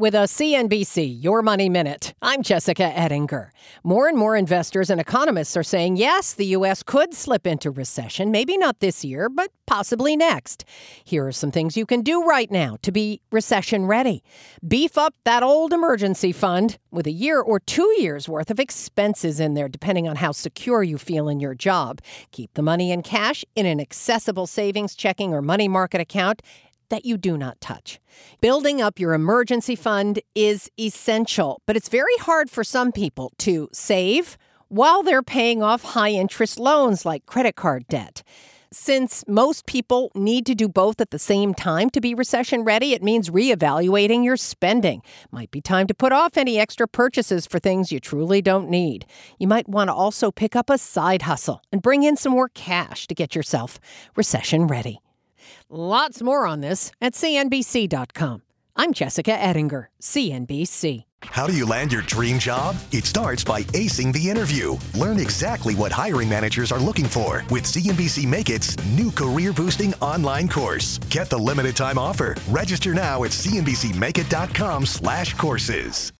With a CNBC Your Money Minute, I'm Jessica Ettinger. More and more investors and economists are saying yes, the U.S. could slip into recession, maybe not this year, but possibly next. Here are some things you can do right now to be recession ready. Beef up that old emergency fund with a year or two years worth of expenses in there, depending on how secure you feel in your job. Keep the money in cash in an accessible savings, checking, or money market account that you do not touch. Building up your emergency fund is essential, but it's very hard for some people to save while they're paying off high interest loans like credit card debt. Since most people need to do both at the same time to be recession ready, it means reevaluating your spending. Might be time to put off any extra purchases for things you truly don't need. You might want to also pick up a side hustle and bring in some more cash to get yourself recession ready. Lots more on this at CNBC.com. I'm Jessica Ettinger, CNBC. How do you land your dream job? It starts by acing the interview. Learn exactly what hiring managers are looking for with CNBC Make It's new career boosting online course. Get the limited time offer. Register now at cnbcmakeit.com slash courses.